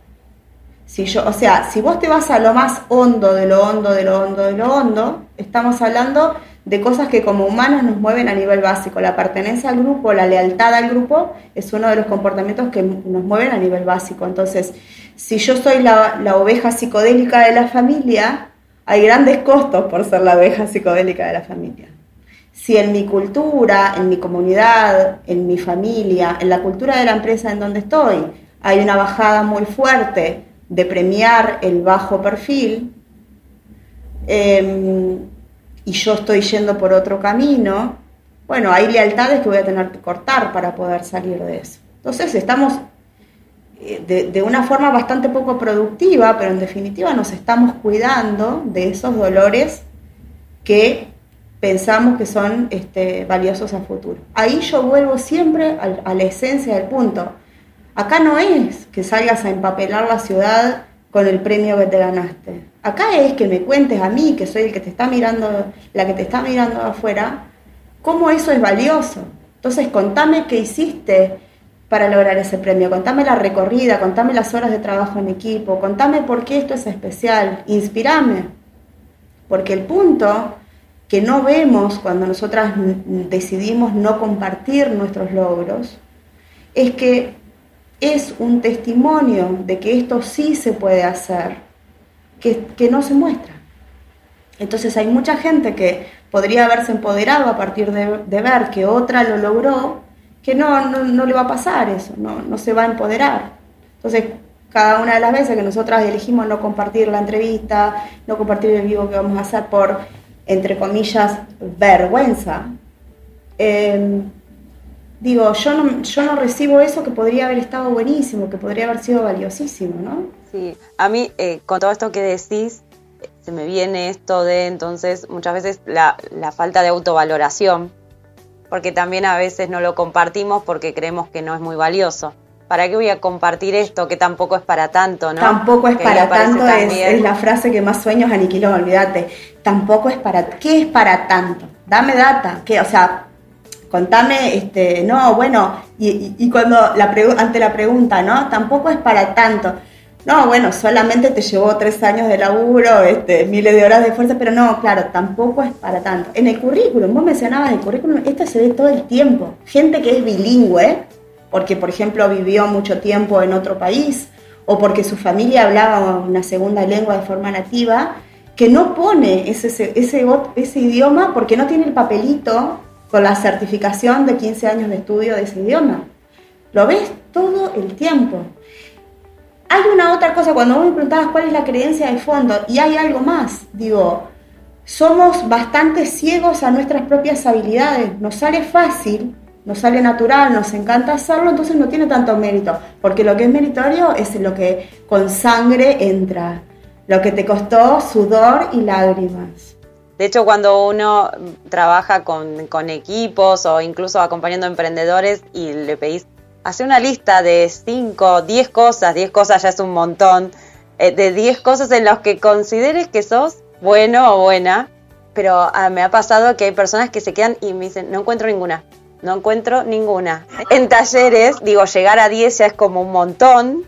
si yo, o sea, si vos te vas a lo más hondo de lo hondo, de lo hondo, de lo hondo, estamos hablando de cosas que como humanos nos mueven a nivel básico. La pertenencia al grupo, la lealtad al grupo es uno de los comportamientos que nos mueven a nivel básico. Entonces, si yo soy la, la oveja psicodélica de la familia, hay grandes costos por ser la oveja psicodélica de la familia. Si en mi cultura, en mi comunidad, en mi familia, en la cultura de la empresa en donde estoy, hay una bajada muy fuerte de premiar el bajo perfil em, y yo estoy yendo por otro camino, bueno, hay lealtades que voy a tener que cortar para poder salir de eso. Entonces estamos eh, de, de, una forma bastante poco productiva, pero en definitiva nos estamos cuidando de esos dolores que pensamos que son este, valiosos a futuro. Ahí yo vuelvo siempre a la esencia del punto. Acá no es que salgas a empapelar la ciudad con el premio que te ganaste. Acá es que me cuentes a mí, que soy el que te está mirando, la que te está mirando afuera, cómo eso es valioso. Entonces, contame qué hiciste para lograr ese premio, contame la recorrida, contame las horas de trabajo en equipo, contame por qué esto es especial, inspirame. Porque el punto que no vemos cuando nosotras decidimos no compartir nuestros logros es que es un testimonio de que esto sí se puede hacer, que, no se muestra. Entonces hay mucha gente que podría haberse empoderado a partir de, ver que otra lo logró, que no, no, le va a pasar eso, no, no se va a empoderar. Entonces, cada una de las veces que nosotras elegimos no compartir la entrevista, no compartir el vivo que vamos a hacer por, entre comillas, vergüenza, eh, digo, yo no, yo no recibo eso que podría haber estado buenísimo, que podría haber sido valiosísimo, ¿no? Sí, a mí eh, con todo esto que decís, se me viene esto de entonces muchas veces la, falta de autovaloración, porque también a veces no lo compartimos porque creemos que no es muy valioso. ¿Para qué voy a compartir esto que tampoco es para tanto, no? Tampoco es para tanto, es, la frase que más sueños aniquiló, olvídate. Tampoco es para, ¿qué es para tanto? Dame data, que, o sea, contame, este, no, bueno, y, cuando la ante la pregunta, ¿no? Tampoco es para tanto. No, bueno, solamente te llevó tres años de laburo, este, miles de horas de fuerza, pero no, claro, tampoco es para tanto. En el currículum, vos mencionabas el currículum, esto se ve todo el tiempo. Gente que es bilingüe, porque por ejemplo vivió mucho tiempo en otro país, o porque su familia hablaba una segunda lengua de forma nativa, que no pone ese, ese, ese idioma porque no tiene el papelito con la certificación de 15 años de estudio de ese idioma. Lo ves todo el tiempo. Hay una otra cosa, cuando vos me preguntabas cuál es la creencia de fondo, y hay algo más, digo, somos bastante ciegos a nuestras propias habilidades, nos sale fácil, nos sale natural, nos encanta hacerlo, entonces no tiene tanto mérito, porque lo que es meritorio es lo que con sangre entra, lo que te costó sudor y lágrimas. De hecho, cuando uno trabaja con, equipos o incluso acompañando a emprendedores y le pedís, hace una lista de 5, 10 cosas, 10 cosas ya es un montón, eh, de 10 cosas en las que consideres que sos bueno o buena, pero ah, me ha pasado que hay personas que se quedan y me dicen, no encuentro ninguna, no encuentro ninguna. En talleres, digo, llegar a 10 ya es como un montón,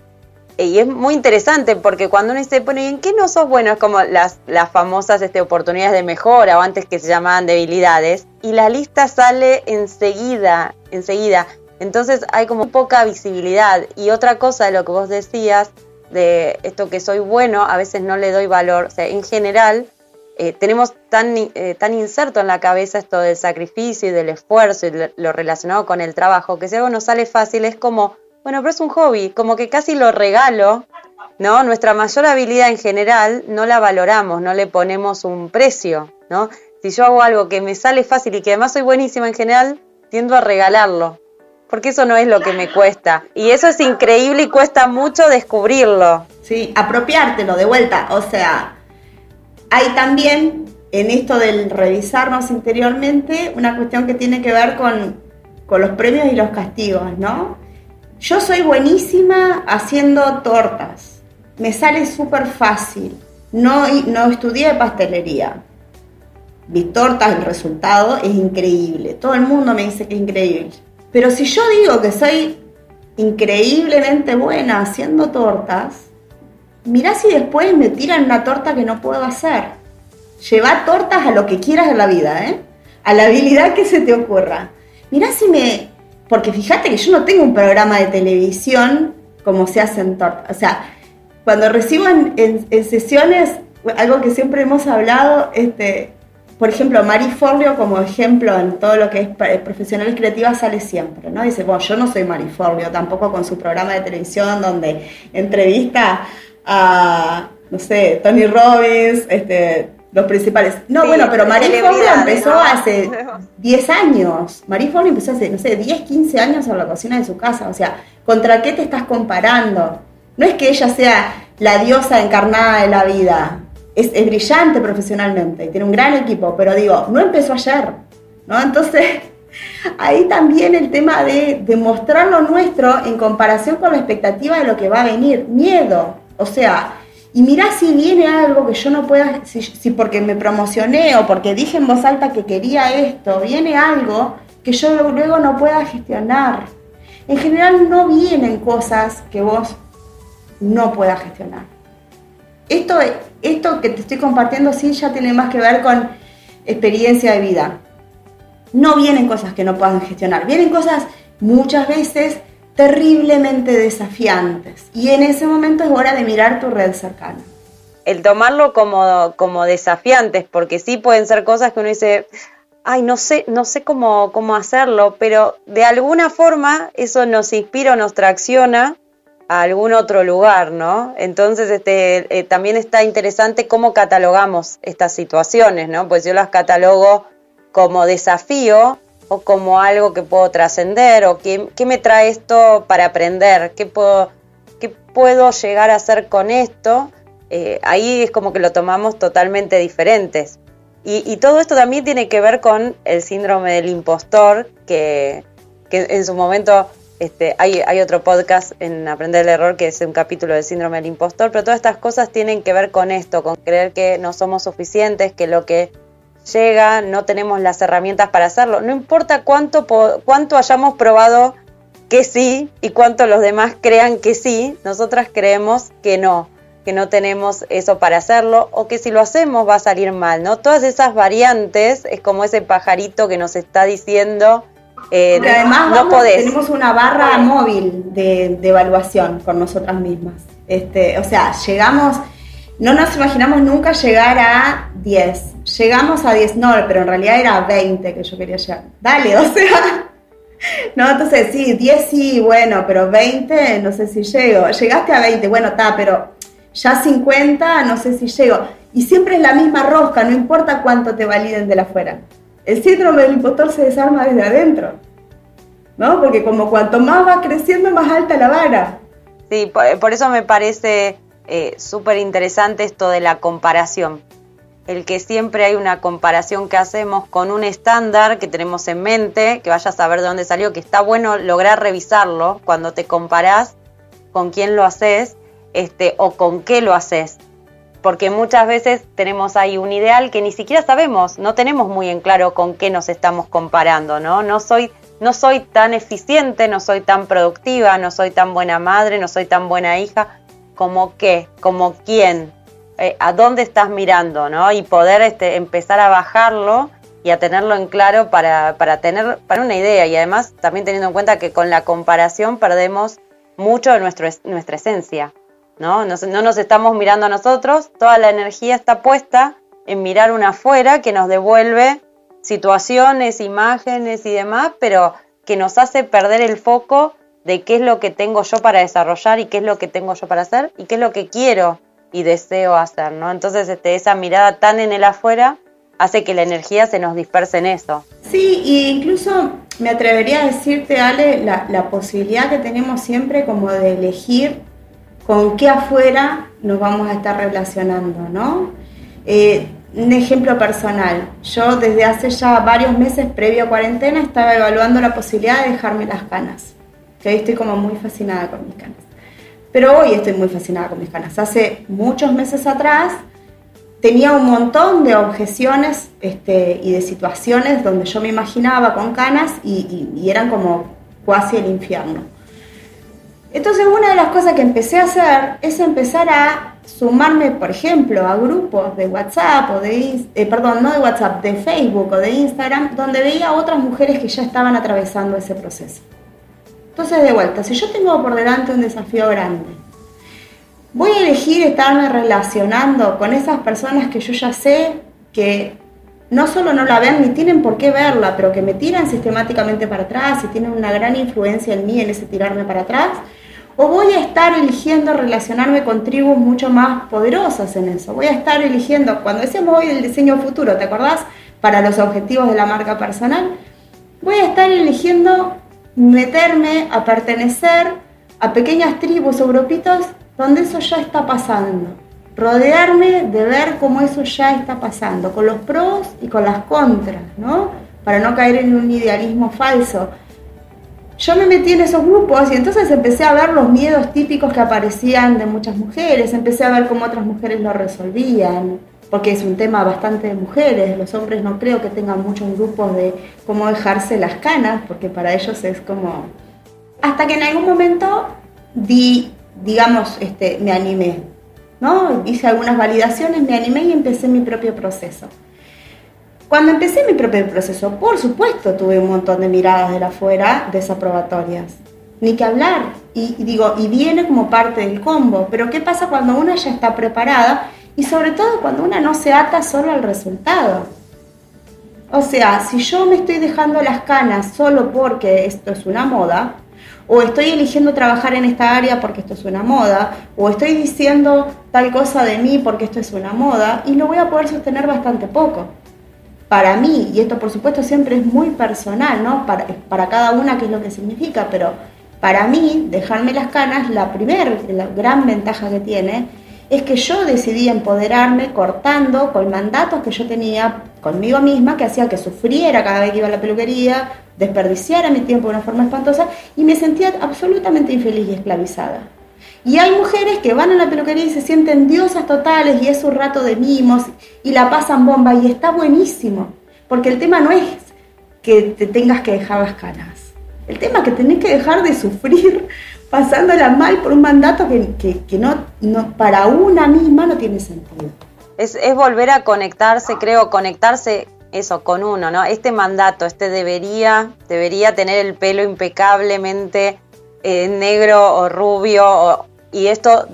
y es muy interesante porque cuando uno se pone, ¿en qué no sos bueno? Es como las, las famosas este, oportunidades de mejora o antes que se llamaban debilidades. Y la lista sale enseguida, enseguida. Entonces hay como poca visibilidad. Y otra cosa de lo que vos decías, de esto que soy bueno, a veces no le doy valor. O sea, en general eh, tenemos tan, eh, tan inserto en la cabeza esto del sacrificio y del esfuerzo y lo relacionado con el trabajo, que si algo nos sale fácil es como bueno, pero es un hobby, como que casi lo regalo, ¿no? Nuestra mayor habilidad en general no la valoramos, no le ponemos un precio, ¿no? Si yo hago algo que me sale fácil y que además soy buenísima en general, tiendo a regalarlo, porque eso no es lo que me cuesta. Y eso es increíble y cuesta mucho descubrirlo. Sí, apropiártelo de vuelta. O sea, hay también en esto del revisarnos interiormente una cuestión que tiene que ver con, con los premios y los castigos, ¿no? Yo soy buenísima haciendo tortas. Me sale súper fácil. No, no estudié pastelería. Vi tortas, el resultado es increíble. Todo el mundo me dice que es increíble. Pero si yo digo que soy increíblemente buena haciendo tortas, mirá si después me tiran una torta que no puedo hacer. Lleva tortas a lo que quieras en la vida, ¿eh? A la habilidad que se te ocurra. Mirá si me porque fíjate que yo no tengo un programa de televisión como se hace en torta. O sea, cuando recibo en, sesiones, algo que siempre hemos hablado, este, por ejemplo, Mari Forleo como ejemplo en todo lo que es profesionales creativas sale siempre, ¿no? Dice, bueno, yo no soy Mari Forleo, tampoco con su programa de televisión donde entrevista a, no sé, Tony Robbins, este, los principales. No, bueno, pero Marie Forleo empezó hace [laughs] 10 años. Marie Forleo empezó hace, no sé, 10, 15 años en la cocina de su casa. O sea, ¿contra qué te estás comparando? No es que ella sea la diosa encarnada de la vida. Es, brillante profesionalmente, tiene un gran equipo, pero digo, no empezó ayer, ¿no? Entonces, [laughs] ahí también el tema de demostrar lo nuestro en comparación con la expectativa de lo que va a venir. Miedo. O sea, y mirá si viene algo que yo no pueda, si, porque me promocioné o porque dije en voz alta que quería esto, viene algo que yo luego no pueda gestionar. En general no vienen cosas que vos no puedas gestionar. Esto, esto que te estoy compartiendo sí ya tiene más que ver con experiencia de vida. No vienen cosas que no puedan gestionar, vienen cosas muchas veces terriblemente desafiantes. Y en ese momento es hora de mirar tu red cercana. El tomarlo como, como desafiantes, porque sí pueden ser cosas que uno dice, ay, no sé, no sé cómo, cómo hacerlo, pero de alguna forma eso nos inspira o nos tracciona a algún otro lugar, ¿no? Entonces, este, eh, también está interesante cómo catalogamos estas situaciones, ¿no? Pues yo las catalogo como desafío o como algo que puedo trascender o qué, me trae esto para aprender, qué puedo, qué puedo llegar a hacer con esto. Eh, ahí es como que lo tomamos totalmente diferentes. Y, todo esto también tiene que ver con el síndrome del impostor, que, en su momento este, hay, hay, otro podcast en Aprender el Error que es un capítulo del síndrome del impostor, pero todas estas cosas tienen que ver con esto, con creer que no somos suficientes, que lo que llega no tenemos las herramientas para hacerlo. No importa cuánto, cuánto hayamos probado que sí y cuánto los demás crean que sí, nosotras creemos que no que no tenemos eso para hacerlo o que si lo hacemos va a salir mal, ¿no? Todas esas variantes es como ese pajarito que nos está diciendo eh, además no podés. tenemos una barra móvil de, evaluación con nosotras mismas. Este, o sea, llegamos, no nos imaginamos nunca llegar a 10. Llegamos a 10, no, pero en realidad era 20 que yo quería llegar. Dale, o sea, [laughs] no, entonces sí, 10 sí, bueno, pero 20 no sé si llego. Llegaste a 20, bueno, está, pero ya 50, no sé si llego. Y siempre es la misma rosca, no importa cuánto te validen de la afuera. El síndrome del impostor se desarma desde adentro, ¿no? Porque como cuanto más va creciendo, más alta la vara. Sí, por, eso me parece eh, súper interesante esto de la comparación. El que siempre hay una comparación que hacemos con un estándar que tenemos en mente, que vayas a saber de dónde salió, que está bueno lograr revisarlo cuando te comparás con quién lo haces este, o con qué lo haces. Porque muchas veces tenemos ahí un ideal que ni siquiera sabemos, no tenemos muy en claro con qué nos estamos comparando, ¿no? No soy, no soy tan eficiente, no soy tan productiva, no soy tan buena madre, no soy tan buena hija, como qué, como quién, eh, a dónde estás mirando, ¿no? Y poder este, empezar a bajarlo y a tenerlo en claro para, para tener para una idea y además también teniendo en cuenta que con la comparación perdemos mucho de nuestra esencia. ¿no? No, nos estamos mirando a nosotros, toda la energía está puesta en mirar una afuera que nos devuelve situaciones, imágenes y demás, pero que nos hace perder el foco de qué es lo que tengo yo para desarrollar y qué es lo que tengo yo para hacer y qué es lo que quiero y deseo hacer, ¿no? Entonces este, esa mirada tan en el afuera hace que la energía se nos disperse en eso. Sí, e incluso me atrevería a decirte, Ale, la, la posibilidad que tenemos siempre como de elegir con qué afuera nos vamos a estar relacionando, ¿no? Eh, un ejemplo personal, yo desde hace ya varios meses previo a cuarentena estaba evaluando la posibilidad de dejarme las canas, que hoy estoy como muy fascinada con mis canas. Pero hoy estoy muy fascinada con mis canas. Hace muchos meses atrás tenía un montón de objeciones este, y de situaciones donde yo me imaginaba con canas y, eran como casi el infierno. Entonces una de las cosas que empecé a hacer es empezar a sumarme, por ejemplo, a grupos de WhatsApp o de, eh, perdón, no de WhatsApp, de Facebook o de Instagram, donde veía otras mujeres que ya estaban atravesando ese proceso. Entonces, de vuelta, si yo tengo por delante un desafío grande, voy a elegir estarme relacionando con esas personas que yo ya sé que no solo no la ven ni tienen por qué verla, pero que me tiran sistemáticamente para atrás y tienen una gran influencia en mí en ese tirarme para atrás, ¿O voy a estar eligiendo relacionarme con tribus mucho más poderosas en eso? Voy a estar eligiendo, cuando decíamos hoy el diseño futuro, ¿te acordás? Para los objetivos de la marca personal, voy a estar eligiendo meterme a pertenecer a pequeñas tribus o grupitos donde eso ya está pasando. Rodearme de ver cómo eso ya está pasando, con los pros y con las contras, ¿no? Para no caer en un idealismo falso yo me metí en esos grupos y entonces empecé a ver los miedos típicos que aparecían de muchas mujeres, empecé a ver cómo otras mujeres lo resolvían, porque es un tema bastante de mujeres, los hombres no creo que tengan muchos grupos de cómo dejarse las canas, porque para ellos es como... Hasta que en algún momento di, digamos, este, me animé, ¿no? Hice algunas validaciones, me animé y empecé mi propio proceso. Cuando empecé mi propio proceso, por supuesto, tuve un montón de miradas de la afuera desaprobatorias. Ni que hablar. Y, digo, y viene como parte del combo. Pero ¿qué pasa cuando una ya está preparada? Y sobre todo cuando una no se ata solo al resultado. O sea, si yo me estoy dejando las canas solo porque esto es una moda, o estoy eligiendo trabajar en esta área porque esto es una moda, o estoy diciendo tal cosa de mí porque esto es una moda, y lo voy a poder sostener bastante poco para mí, y esto por supuesto siempre es muy personal, ¿no? Para, para cada una qué es lo que significa, pero para mí, dejarme las canas, la primera, la gran ventaja que tiene, es que yo decidí empoderarme cortando con mandatos que yo tenía conmigo misma que hacía que sufriera cada vez que iba a la peluquería, desperdiciara mi tiempo de una forma espantosa y me sentía absolutamente infeliz y esclavizada. Y hay mujeres que van a la peluquería y se sienten diosas totales y es su rato de mimos y la pasan bomba y está buenísimo, porque el tema no es que te tengas que dejar las canas, el tema es que tenés que dejar de sufrir pasándola mal por un mandato que, que, no, no, para una misma no tiene sentido. Es, es volver a conectarse, creo, conectarse eso con uno, ¿no? Este mandato, este debería, debería tener el pelo impecablemente eh, negro o rubio, y esto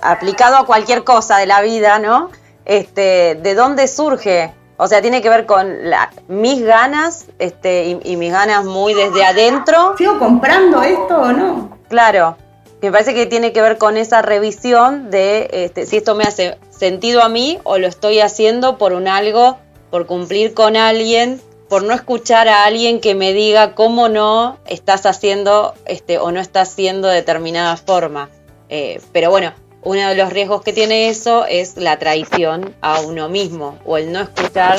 aplicado a cualquier cosa de la vida, ¿no? Este, ¿De dónde surge? O sea, tiene que ver con la, mis ganas este, y, mis ganas muy desde adentro. ¿Sigo comprando esto o no? Claro, me parece que tiene que ver con esa revisión de este, si esto me hace sentido a mí o lo estoy haciendo por un algo, por cumplir con alguien por no escuchar a alguien que me diga cómo no estás haciendo este, o no estás haciendo de determinada forma. Eh, pero bueno, uno de los riesgos que tiene eso es la traición a uno mismo o el no escuchar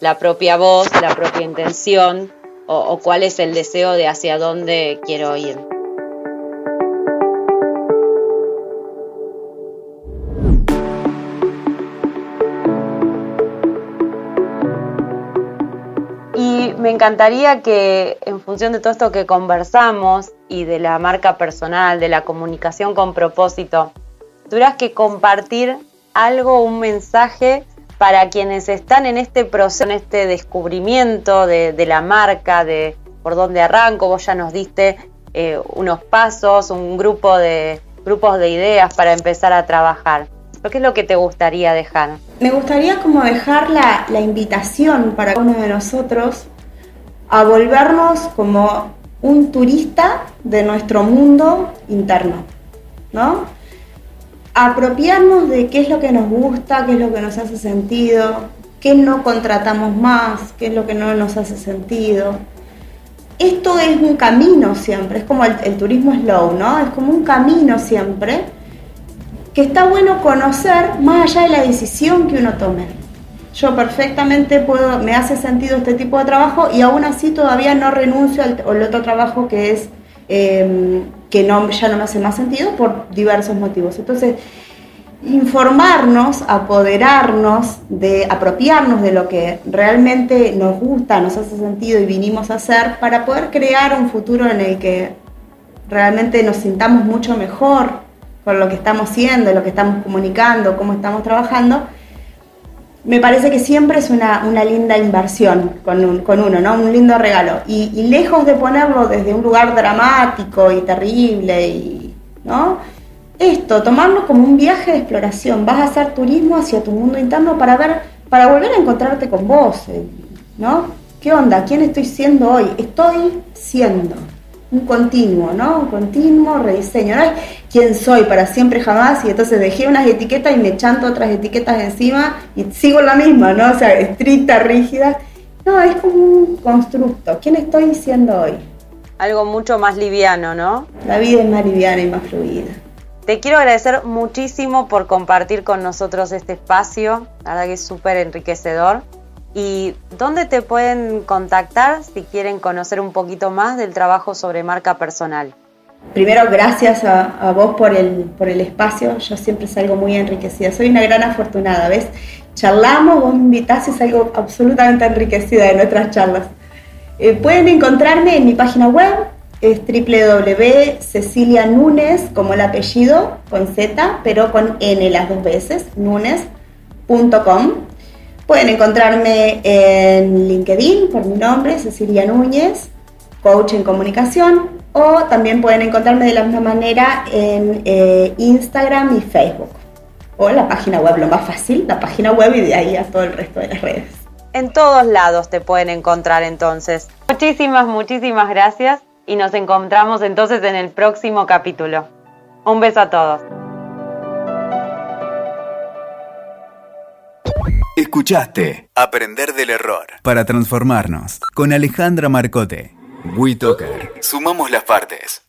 la propia voz, la propia intención o cuál es el deseo de hacia dónde quiero ir. me encantaría que en función de todo esto que conversamos y de la marca personal, de la comunicación con propósito, tuvieras que compartir algo, un mensaje para quienes están en este proceso, en este descubrimiento de, la marca, de por dónde arranco, vos ya nos diste eh, unos pasos, un grupo de grupos de ideas para empezar a trabajar. ¿Qué es lo que te gustaría dejar? Me gustaría como dejar la, la invitación para uno de nosotros a volvernos como un turista de nuestro mundo interno, ¿no? Apropiarnos de qué es lo que nos gusta, qué es lo que nos hace sentido, qué no contratamos más, qué es lo que no nos hace sentido. Esto es un camino siempre, es como el, turismo slow, ¿no? Es como un camino siempre que está bueno conocer más allá de la decisión que uno tome yo perfectamente puedo, me hace sentido este tipo de trabajo y aún así todavía no renuncio al, otro trabajo que es em, que no, ya no me hace más sentido por diversos motivos. Entonces, informarnos, apoderarnos, de apropiarnos de lo que realmente nos gusta, nos hace sentido y vinimos a hacer para poder crear un futuro en el que realmente nos sintamos mucho mejor con lo que estamos haciendo, lo que estamos comunicando, cómo estamos trabajando me parece que siempre es una, linda inversión con, uno, ¿no? Un lindo regalo. Y, lejos de ponerlo desde un lugar dramático y terrible, y, ¿no? Esto, tomarlo como un viaje de exploración. Vas a hacer turismo hacia tu mundo interno para ver, para volver a encontrarte con vos, eh, ¿no? ¿Qué onda? ¿Quién estoy siendo hoy? Estoy siendo un continuo, ¿no? Un continuo rediseño. No quién soy para siempre jamás y entonces dejé unas etiquetas y me chanto otras etiquetas encima y sigo la misma, ¿no? O sea, estricta, rígida. No, es como un constructo. ¿Quién estoy siendo hoy? Algo mucho más liviano, ¿no? La vida es más liviana y más fluida. Te quiero agradecer muchísimo por compartir con nosotros este espacio. La verdad que es súper enriquecedor. ¿Y dónde te pueden contactar si quieren conocer un poquito más del trabajo sobre marca personal? Primero, gracias a, vos por el, por el espacio. Yo siempre salgo muy enriquecida. Soy una gran afortunada, ¿ves? Charlamos, vos me invitás y salgo absolutamente enriquecida de nuestras charlas. Eh, pueden encontrarme en mi página web, es www.cecilianunes, como el apellido, con Z, pero con N las dos veces, nunes.com. Pueden encontrarme en LinkedIn por mi nombre, Cecilia Núñez, coach en comunicación, o también pueden encontrarme de la misma manera en eh, Instagram y Facebook. O la página web, lo más fácil, la página web y de ahí a todo el resto de las redes. En todos lados te pueden encontrar entonces. Muchísimas, muchísimas gracias y nos encontramos entonces en el próximo capítulo. Un beso a todos. Escuchaste Aprender del Error para transformarnos con Alejandra Marcote. WeToker. Sumamos las partes.